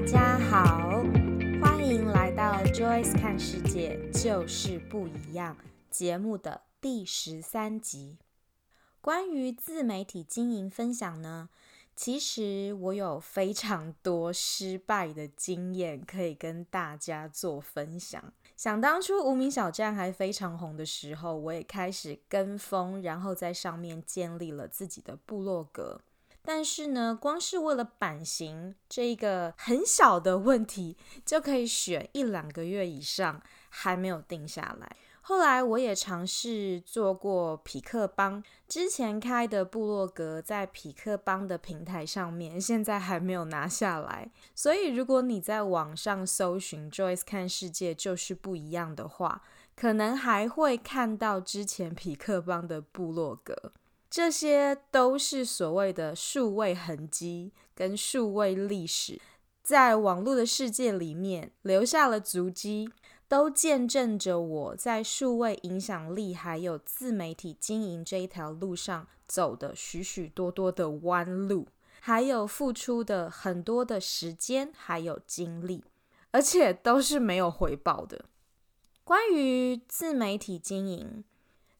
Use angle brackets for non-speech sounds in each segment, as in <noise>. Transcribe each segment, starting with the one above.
大家好，欢迎来到 Joyce 看世界，就是不一样节目的第十三集。关于自媒体经营分享呢，其实我有非常多失败的经验可以跟大家做分享。想当初无名小站还非常红的时候，我也开始跟风，然后在上面建立了自己的部落格。但是呢，光是为了版型这一个很小的问题，就可以选一两个月以上，还没有定下来。后来我也尝试做过匹克邦，之前开的部落格在匹克邦的平台上面，现在还没有拿下来。所以如果你在网上搜寻 Joyce 看世界就是不一样的话，可能还会看到之前匹克邦的部落格。这些都是所谓的数位痕迹跟数位历史，在网络的世界里面留下了足迹，都见证着我在数位影响力还有自媒体经营这一条路上走的许许多多的弯路，还有付出的很多的时间还有精力，而且都是没有回报的。关于自媒体经营。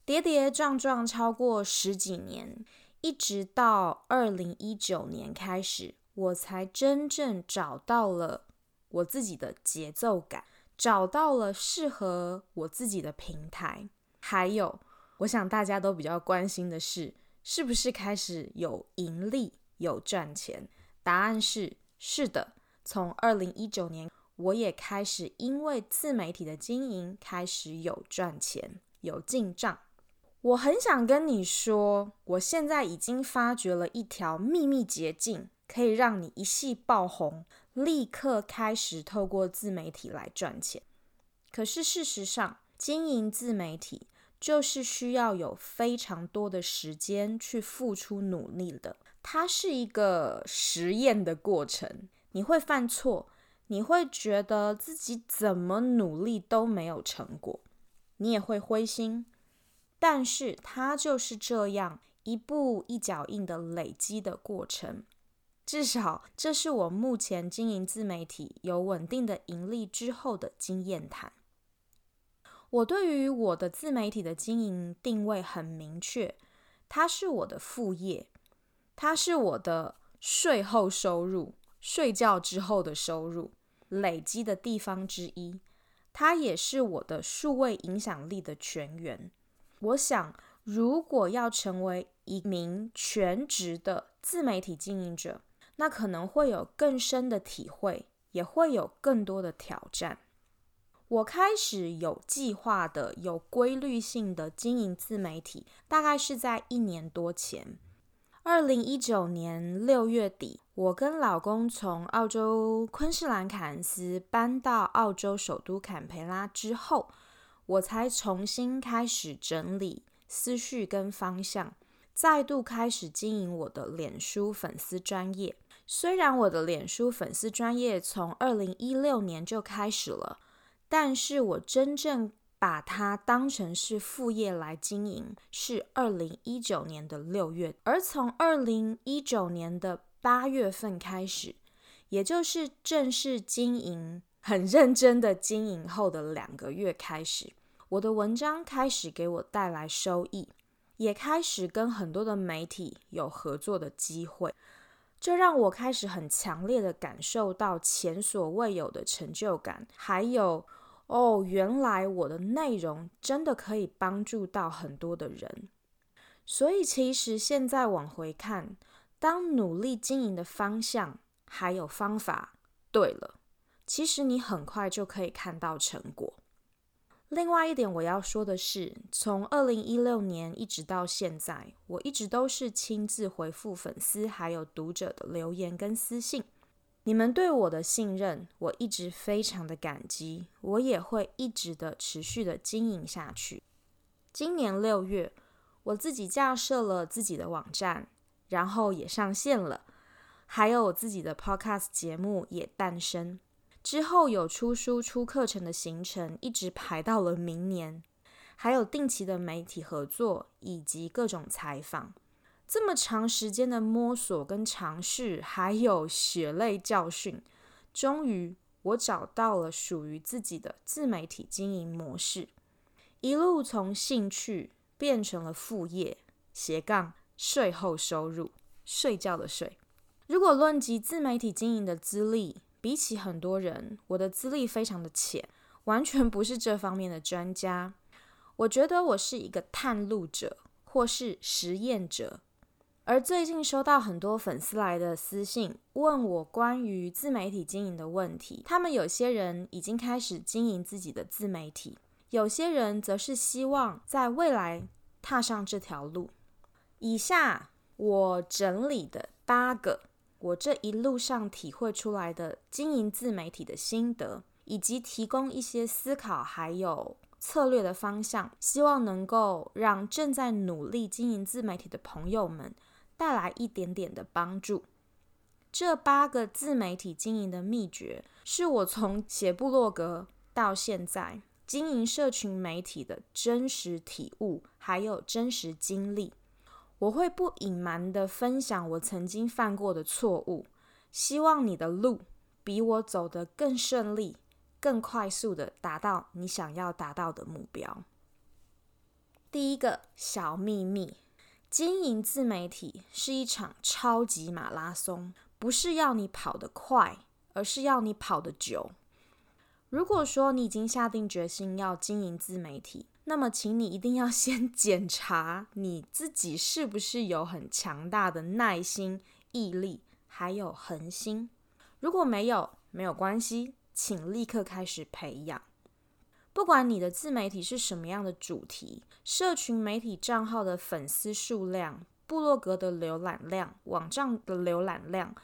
跌跌撞撞超过十几年，一直到二零一九年开始，我才真正找到了我自己的节奏感，找到了适合我自己的平台。还有，我想大家都比较关心的是，是不是开始有盈利、有赚钱？答案是是的。从二零一九年，我也开始因为自媒体的经营，开始有赚钱、有进账。我很想跟你说，我现在已经发掘了一条秘密捷径，可以让你一夕爆红，立刻开始透过自媒体来赚钱。可是事实上，经营自媒体就是需要有非常多的时间去付出努力的，它是一个实验的过程。你会犯错，你会觉得自己怎么努力都没有成果，你也会灰心。但是它就是这样一步一脚印的累积的过程，至少这是我目前经营自媒体有稳定的盈利之后的经验谈。我对于我的自媒体的经营定位很明确，它是我的副业，它是我的税后收入，睡觉之后的收入累积的地方之一，它也是我的数位影响力的泉源。我想，如果要成为一名全职的自媒体经营者，那可能会有更深的体会，也会有更多的挑战。我开始有计划的、有规律性的经营自媒体，大概是在一年多前。二零一九年六月底，我跟老公从澳洲昆士兰凯恩斯搬到澳洲首都坎培拉之后。我才重新开始整理思绪跟方向，再度开始经营我的脸书粉丝专业。虽然我的脸书粉丝专业从二零一六年就开始了，但是我真正把它当成是副业来经营，是二零一九年的六月。而从二零一九年的八月份开始，也就是正式经营、很认真的经营后的两个月开始。我的文章开始给我带来收益，也开始跟很多的媒体有合作的机会，这让我开始很强烈的感受到前所未有的成就感，还有哦，原来我的内容真的可以帮助到很多的人。所以其实现在往回看，当努力经营的方向还有方法对了，其实你很快就可以看到成果。另外一点我要说的是，从二零一六年一直到现在，我一直都是亲自回复粉丝还有读者的留言跟私信。你们对我的信任，我一直非常的感激，我也会一直的持续的经营下去。今年六月，我自己架设了自己的网站，然后也上线了，还有我自己的 Podcast 节目也诞生。之后有出书、出课程的行程，一直排到了明年，还有定期的媒体合作以及各种采访。这么长时间的摸索跟尝试，还有血泪教训，终于我找到了属于自己的自媒体经营模式，一路从兴趣变成了副业，斜杠税后收入，睡觉的睡。如果论及自媒体经营的资历，比起很多人，我的资历非常的浅，完全不是这方面的专家。我觉得我是一个探路者，或是实验者。而最近收到很多粉丝来的私信，问我关于自媒体经营的问题。他们有些人已经开始经营自己的自媒体，有些人则是希望在未来踏上这条路。以下我整理的八个我这一路上体会出来的经营自媒体的心得，以及提供一些思考还有策略的方向，希望能够让正在努力经营自媒体的朋友们。带来一点点的帮助。这八个自媒体经营的秘诀，是我从写部落格到现在经营社群媒体的真实体悟，还有真实经历。我会不隐瞒的分享我曾经犯过的错误，希望你的路比我走得更顺利，更快速地达到你想要达到的目标。第一个小秘密。经营自媒体是一场超级马拉松，不是要你跑得快，而是要你跑得久。如果说你已经下定决心要经营自媒体，那么请你一定要先 <laughs> 检查你自己是不是有很强大的耐心、毅力，还有恒心。如果没有，没有关系，请立刻开始培养。不管你的自媒体是什么样的主题，社群媒体账号的粉丝数量、部落格的浏览量、网站的浏览量，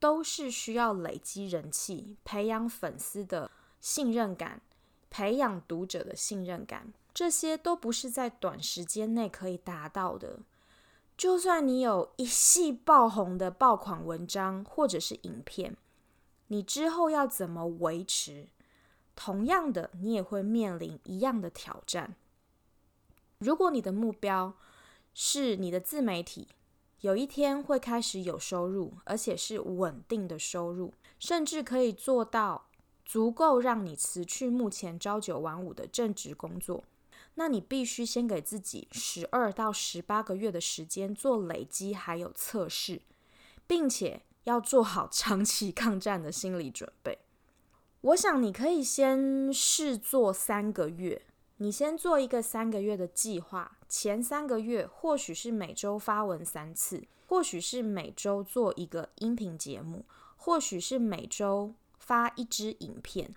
都是需要累积人气、培养粉丝的信任感、培养读者的信任感，这些都不是在短时间内可以达到的。就算你有一系爆红的爆款文章或者是影片，你之后要怎么维持？同样的，你也会面临一样的挑战。如果你的目标是你的自媒体有一天会开始有收入，而且是稳定的收入，甚至可以做到足够让你辞去目前朝九晚五的正职工作，那你必须先给自己十二到十八个月的时间做累积还有测试，并且要做好长期抗战的心理准备。我想你可以先试做三个月，你先做一个三个月的计划。前三个月或许是每周发文三次，或许是每周做一个音频节目，或许是每周发一支影片。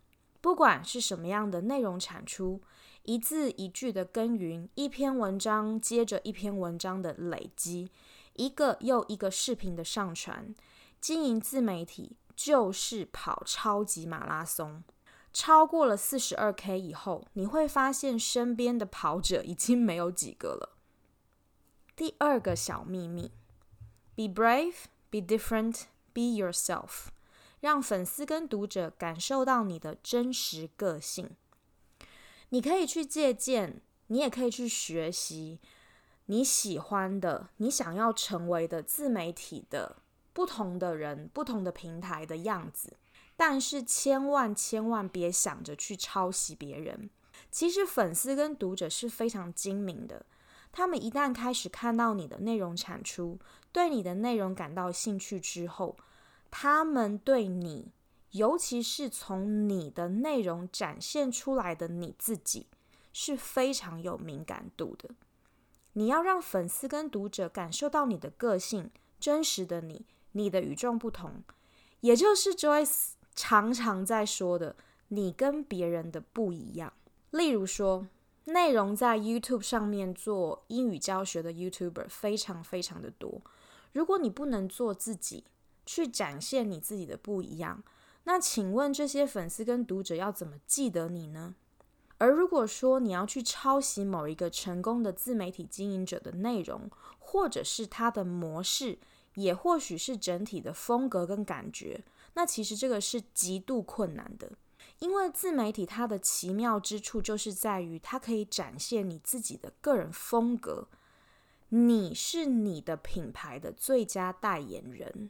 不管是什么样的内容产出，一字一句的耕耘，一篇文章接着一篇文章的累积，一个又一个视频的上传，经营自媒体。就是跑超级马拉松，超过了四十二 K 以后，你会发现身边的跑者已经没有几个了。第二个小秘密：Be brave, be different, be yourself。让粉丝跟读者感受到你的真实个性。你可以去借鉴，你也可以去学习你喜欢的、你想要成为的自媒体的。不同的人，不同的平台的样子，但是千万千万别想着去抄袭别人。其实粉丝跟读者是非常精明的，他们一旦开始看到你的内容产出，对你的内容感到兴趣之后，他们对你，尤其是从你的内容展现出来的你自己，是非常有敏感度的。你要让粉丝跟读者感受到你的个性，真实的你。你的与众不同，也就是 Joyce 常常在说的，你跟别人的不一样。例如说，内容在 YouTube 上面做英语教学的 YouTuber 非常非常的多。如果你不能做自己，去展现你自己的不一样，那请问这些粉丝跟读者要怎么记得你呢？而如果说你要去抄袭某一个成功的自媒体经营者的内容，或者是他的模式，也或许是整体的风格跟感觉，那其实这个是极度困难的，因为自媒体它的奇妙之处就是在于它可以展现你自己的个人风格，你是你的品牌的最佳代言人，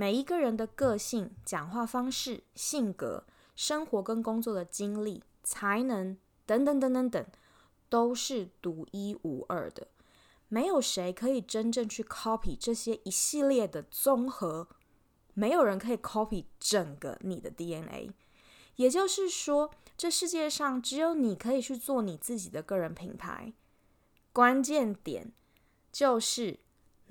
每一个人的个性、讲话方式、性格、生活跟工作的经历、才能等等等等等，都是独一无二的。没有谁可以真正去 copy 这些一系列的综合，没有人可以 copy 整个你的 DNA。也就是说，这世界上只有你可以去做你自己的个人品牌。关键点就是，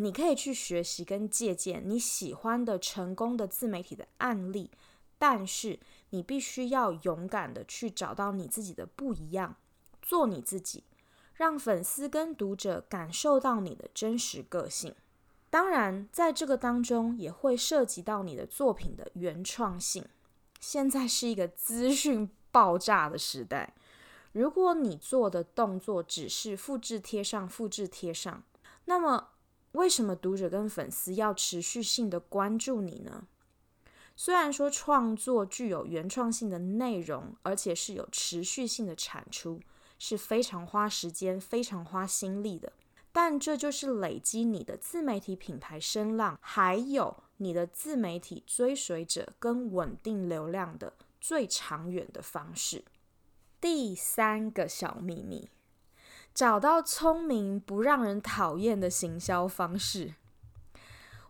你可以去学习跟借鉴你喜欢的成功的自媒体的案例，但是你必须要勇敢的去找到你自己的不一样，做你自己，让粉丝跟读者感受到你的真实个性。当然，在这个当中也会涉及到你的作品的原创性。现在是一个资讯爆炸的时代。如果你做的动作只是复制贴上、复制贴上，那么为什么读者跟粉丝要持续性的关注你呢？虽然说创作具有原创性的内容，而且是有持续性的产出，是非常花时间、非常花心力的，但这就是累积你的自媒体品牌声浪，还有你的自媒体追随者跟稳定流量的最长远的方式。第三个小秘密，找到聪明不让人讨厌的行销方式。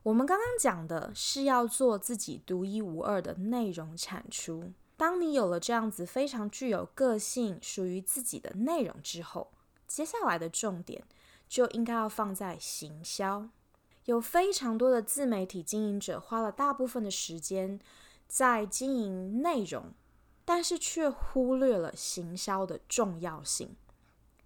我们刚刚讲的是要做自己独一无二的内容产出。当你有了这样子非常具有个性、属于自己的内容之后，接下来的重点就应该要放在行销。有非常多的自媒体经营者花了大部分的时间在经营内容。但是却忽略了行销的重要性。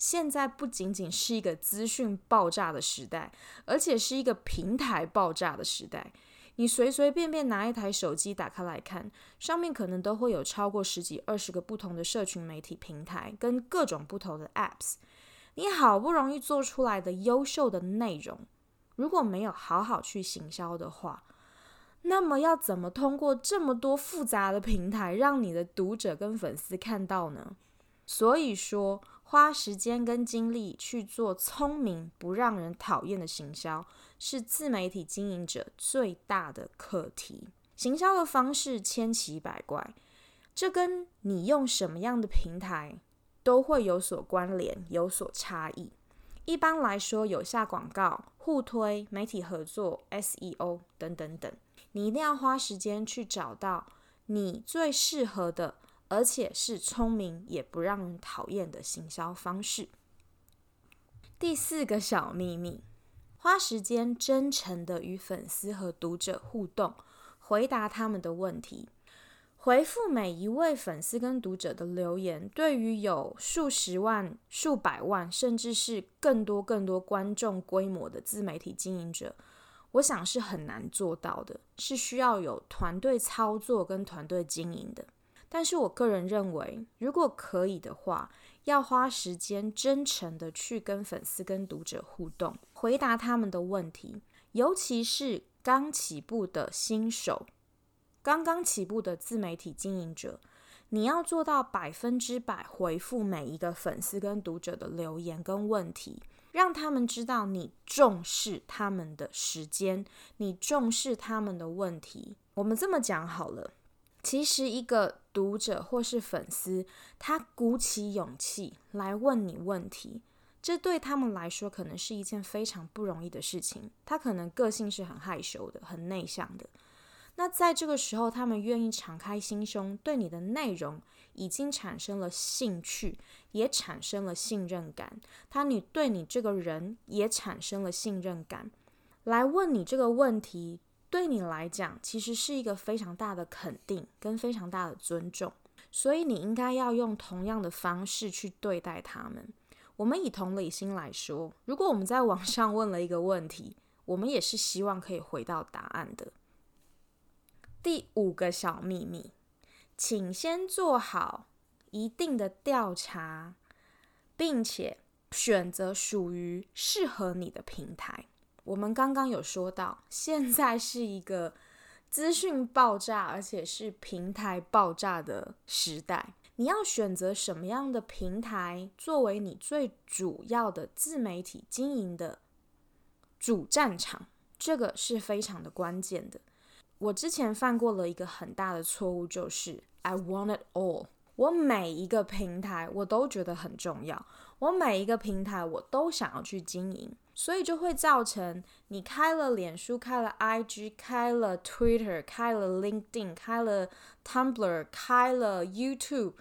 现在不仅仅是一个资讯爆炸的时代，而且是一个平台爆炸的时代。你随随便便拿一台手机打开来看，上面可能都会有超过十几、二十个不同的社群媒体平台跟各种不同的 apps。你好不容易做出来的优秀的内容，如果没有好好去行销的话，那么要怎么通过这么多复杂的平台，让你的读者跟粉丝看到呢？所以说，花时间跟精力去做聪明不让人讨厌的行销，是自媒体经营者最大的课题。行销的方式千奇百怪，这跟你用什么样的平台都会有所关联，有所差异。一般来说，有下广告、互推、媒体合作、SEO 等等等。你一定要花时间去找到你最适合的，而且是聪明也不让人讨厌的行销方式。第四个小秘密，花时间真诚的与粉丝和读者互动，回答他们的问题。回复每一位粉丝跟读者的留言，对于有数十万、数百万，甚至是更多更多观众规模的自媒体经营者。我想是很难做到的，是需要有团队操作跟团队经营的。但是我个人认为，如果可以的话，要花时间真诚的去跟粉丝跟读者互动，回答他们的问题，尤其是刚起步的新手，刚刚起步的自媒体经营者，你要做到百分之百回复每一个粉丝跟读者的留言跟问题。让他们知道你重视他们的时间，你重视他们的问题。我们这么讲好了，其实一个读者或是粉丝，他鼓起勇气来问你问题，这对他们来说可能是一件非常不容易的事情。他可能个性是很害羞的，很内向的。那在这个时候，他们愿意敞开心胸，对你的内容已经产生了兴趣，也产生了信任感。他你对你这个人也产生了信任感，来问你这个问题，对你来讲其实是一个非常大的肯定跟非常大的尊重。所以你应该要用同样的方式去对待他们。我们以同理心来说，如果我们在网上问了一个问题，我们也是希望可以回到答案的。第五个小秘密，请先做好一定的调查，并且选择属于适合你的平台。我们刚刚有说到，现在是一个资讯爆炸，而且是平台爆炸的时代。你要选择什么样的平台作为你最主要的自媒体经营的主战场，这个是非常的关键的。我之前犯过了一个很大的错误，就是 I want it all。我每一个平台我都觉得很重要，我每一个平台我都想要去经营，所以就会造成你开了脸书、开了 IG、开了 Twitter、开了 LinkedIn、开了 Tumblr、开了 YouTube、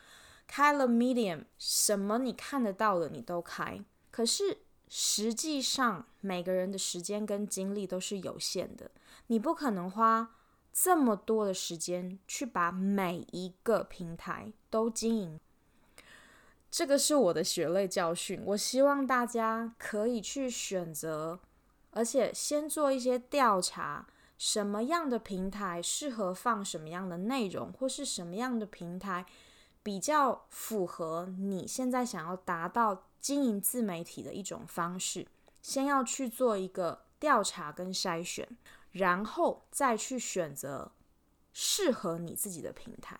开了 Medium，什么你看得到的你都开。可是实际上每个人的时间跟精力都是有限的，你不可能花这么多的时间去把每一个平台都经营，这个是我的血泪教训。我希望大家可以去选择，而且先做一些调查，什么样的平台适合放什么样的内容，或是什么样的平台比较符合你现在想要达到经营自媒体的一种方式。先要去做一个调查跟筛选。然后再去选择适合你自己的平台。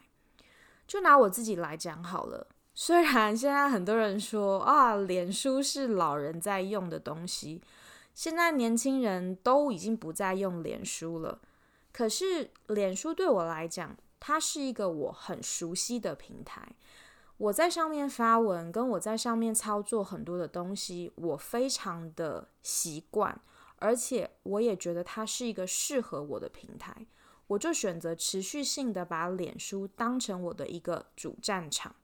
就拿我自己来讲好了，虽然现在很多人说啊，脸书是老人在用的东西，现在年轻人都已经不再用脸书了。可是脸书对我来讲，它是一个我很熟悉的平台。我在上面发文，跟我在上面操作很多的东西，我非常的习惯。而且我也觉得它是一个适合我的平台，我就选择持续性的把脸书当成我的一个主战场。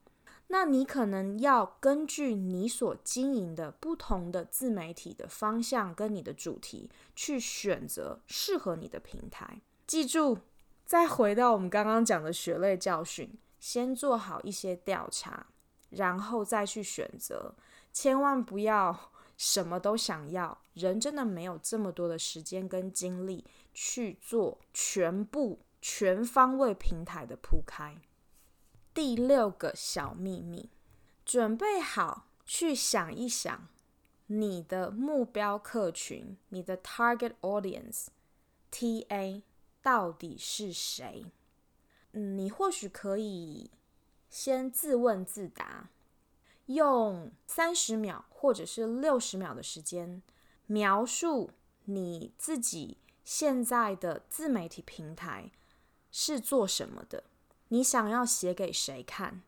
那你可能要根据你所经营的不同的自媒体的方向跟你的主题去选择适合你的平台。记住，再回到我们刚刚讲的血泪教训，先做好一些调查，然后再去选择，千万不要。什么都想要，人真的没有这么多的时间跟精力去做全部全方位平台的铺开。第六个小秘密，准备好去想一想你的目标客群，你的 target audience，TA 到底是谁？嗯，你或许可以先自问自答。用三十秒或者是六十秒的时间，描述你自己现在的自媒体平台是做什么的？你想要写给谁看？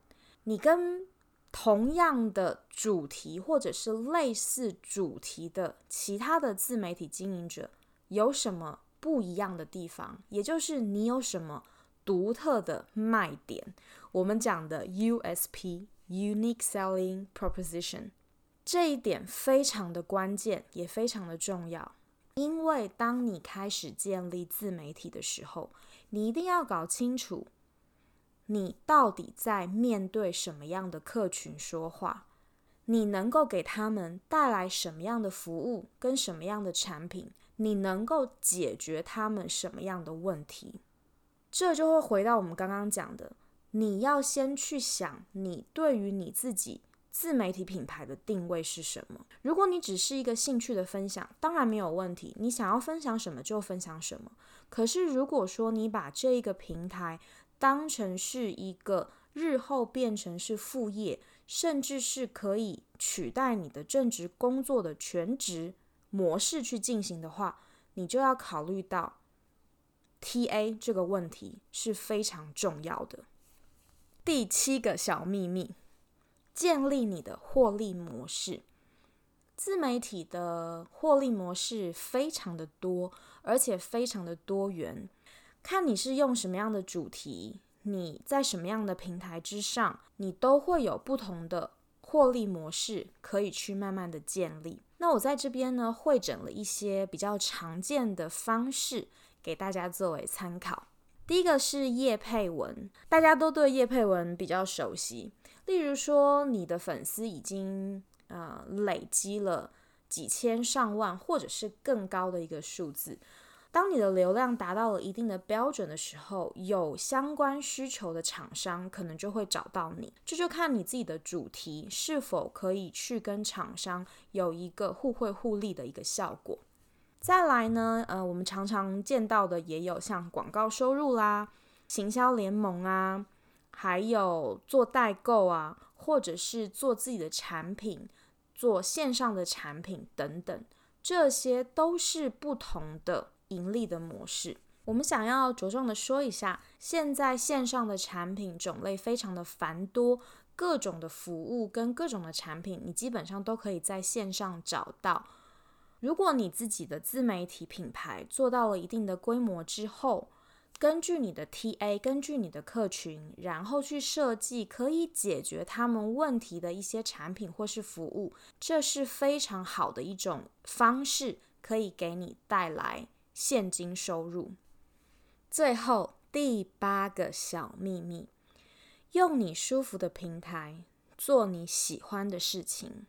你跟同样的主题或者是类似主题的其他的自媒体经营者有什么不一样的地方？也就是你有什么独特的卖点？我们讲的 USP。Unique selling proposition，这一点非常的关键，也非常的重要。因为当你开始建立自媒体的时候，你一定要搞清楚，你到底在面对什么样的客群说话，你能够给他们带来什么样的服务跟什么样的产品，你能够解决他们什么样的问题，这就会回到我们刚刚讲的。你要先去想，你对于你自己自媒体品牌的定位是什么？如果你只是一个兴趣的分享，当然没有问题，你想要分享什么就分享什么。可是如果说你把这一个平台当成是一个日后变成是副业，甚至是可以取代你的正职工作的全职模式去进行的话，你就要考虑到 TA 这个问题是非常重要的。第七个小秘密，建立你的获利模式。自媒体的获利模式非常的多，而且非常的多元。看你是用什么样的主题，你在什么样的平台之上，你都会有不同的获利模式可以去慢慢的建立。那我在这边呢，汇整了一些比较常见的方式，给大家作为参考。第一个是业配文，大家都对业配文比较熟悉。例如说，你的粉丝已经呃累积了几千上万，或者是更高的一个数字。当你的流量达到了一定的标准的时候，有相关需求的厂商可能就会找到你。这就看你自己的主题是否可以去跟厂商有一个互惠互利的一个效果。再来呢，呃，我们常常见到的也有像广告收入啦、行销联盟啊，还有做代购啊，或者是做自己的产品、做线上的产品等等，这些都是不同的盈利的模式。我们想要着重的说一下，现在线上的产品种类非常的繁多，各种的服务跟各种的产品，你基本上都可以在线上找到。如果你自己的自媒体品牌做到了一定的规模之后，根据你的 TA，根据你的客群，然后去设计可以解决他们问题的一些产品或是服务，这是非常好的一种方式，可以给你带来现金收入。最后第八个小秘密，用你舒服的平台做你喜欢的事情。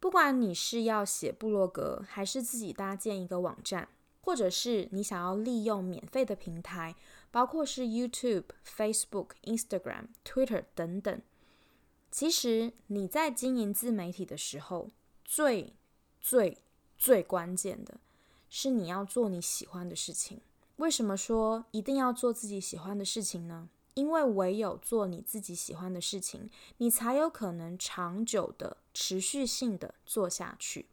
不管你是要写部落格，还是自己搭建一个网站，或者是你想要利用免费的平台，包括是 YouTube、Facebook、Instagram、Twitter 等等。其实你在经营自媒体的时候，最最最关键的是你要做你喜欢的事情。为什么说一定要做自己喜欢的事情呢？因为唯有做你自己喜欢的事情，你才有可能长久的、持续性的做下去。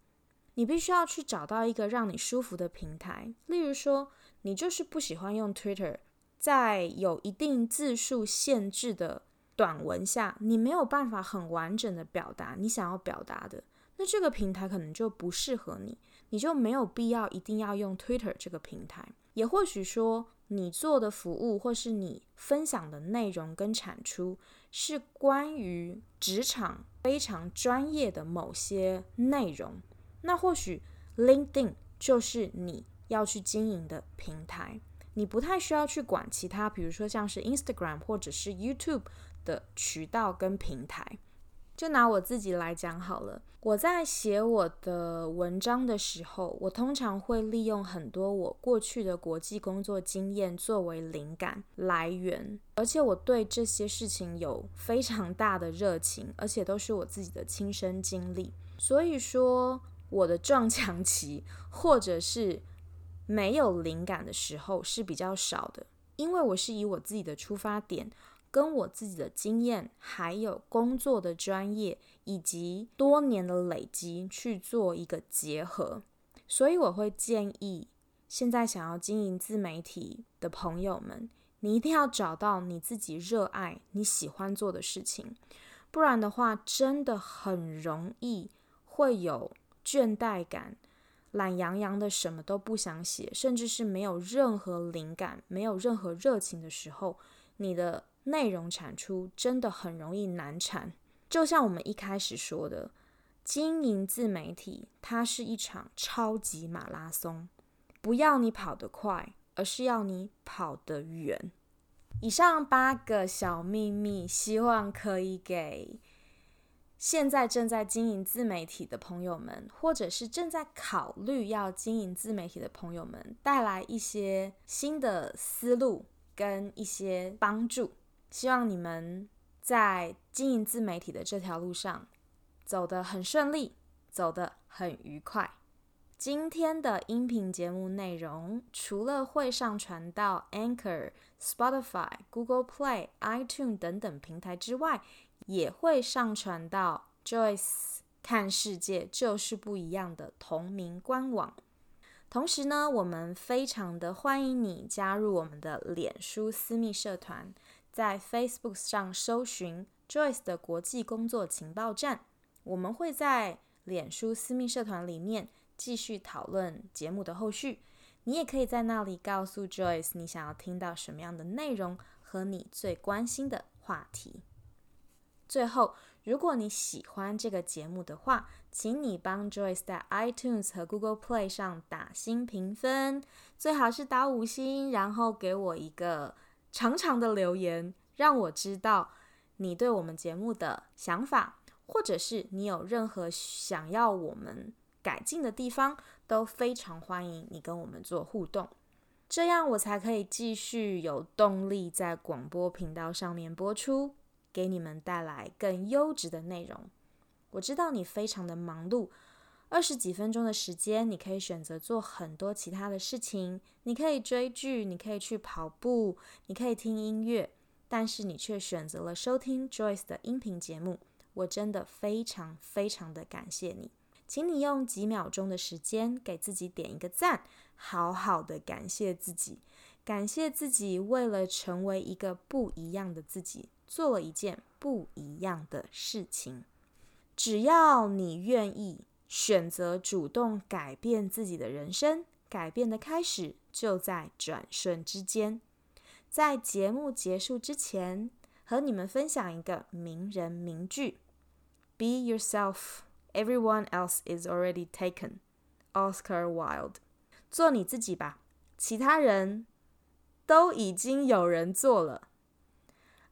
你必须要去找到一个让你舒服的平台，例如说，你就是不喜欢用 Twitter，在有一定字数限制的短文下，你没有办法很完整的表达你想要表达的，那这个平台可能就不适合你，你就没有必要一定要用 Twitter 这个平台。也或许说，你做的服务或是你分享的内容跟产出是关于职场非常专业的某些内容，那或许 LinkedIn 就是你要去经营的平台，你不太需要去管其他，比如说像是 Instagram 或者是 YouTube 的渠道跟平台。就拿我自己来讲好了，我在写我的文章的时候，我通常会利用很多我过去的国际工作经验作为灵感来源，而且我对这些事情有非常大的热情，而且都是我自己的亲身经历，所以说我的撞墙期或者是没有灵感的时候是比较少的，因为我是以我自己的出发点。跟我自己的经验，还有工作的专业，以及多年的累积去做一个结合，所以我会建议现在想要经营自媒体的朋友们，你一定要找到你自己热爱、你喜欢做的事情，不然的话，真的很容易会有倦怠感、懒洋洋的，什么都不想写，甚至是没有任何灵感、没有任何热情的时候，你的。内容产出真的很容易难产，就像我们一开始说的，经营自媒体它是一场超级马拉松，不要你跑得快，而是要你跑得远。以上八个小秘密，希望可以给现在正在经营自媒体的朋友们，或者是正在考虑要经营自媒体的朋友们，带来一些新的思路跟一些帮助。希望你们在经营自媒体的这条路上走得很顺利，走得很愉快。今天的音频节目内容除了会上传到 Anchor、Spotify、Google Play、iTunes 等等平台之外，也会上传到 Joyce 看世界就是不一样的同名官网。同时呢，我们非常的欢迎你加入我们的脸书私密社团。在 Facebook 上搜寻 Joyce 的国际工作情报站，我们会在脸书私密社团里面继续讨论节目的后续。你也可以在那里告诉 Joyce 你想要听到什么样的内容和你最关心的话题。最后，如果你喜欢这个节目的话，请你帮 Joyce 在 iTunes 和 Google Play 上打星评分，最好是打五星，然后给我一个。长长的留言，让我知道你对我们节目的想法，或者是你有任何想要我们改进的地方，都非常欢迎你跟我们做互动，这样我才可以继续有动力在广播频道上面播出，给你们带来更优质的内容。我知道你非常的忙碌。二十几分钟的时间，你可以选择做很多其他的事情。你可以追剧，你可以去跑步，你可以听音乐，但是你却选择了收听 Joyce 的音频节目。我真的非常非常的感谢你。请你用几秒钟的时间给自己点一个赞，好好的感谢自己，感谢自己为了成为一个不一样的自己，做了一件不一样的事情。只要你愿意选择主动改变自己的人生，改变的开始就在转瞬之间。在节目结束之前，和你们分享一个名人名句：Be yourself. Everyone else is already taken. Oscar Wilde。做你自己吧，其他人都已经有人做了。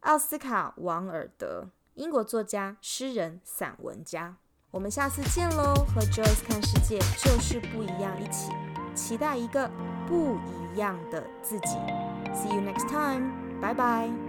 奥斯卡·王尔德，英国作家、诗人、散文家。我们下次见喽！和 Joyce 看世界就是不一样，一起期待一个不一样的自己。See you next time. Bye bye.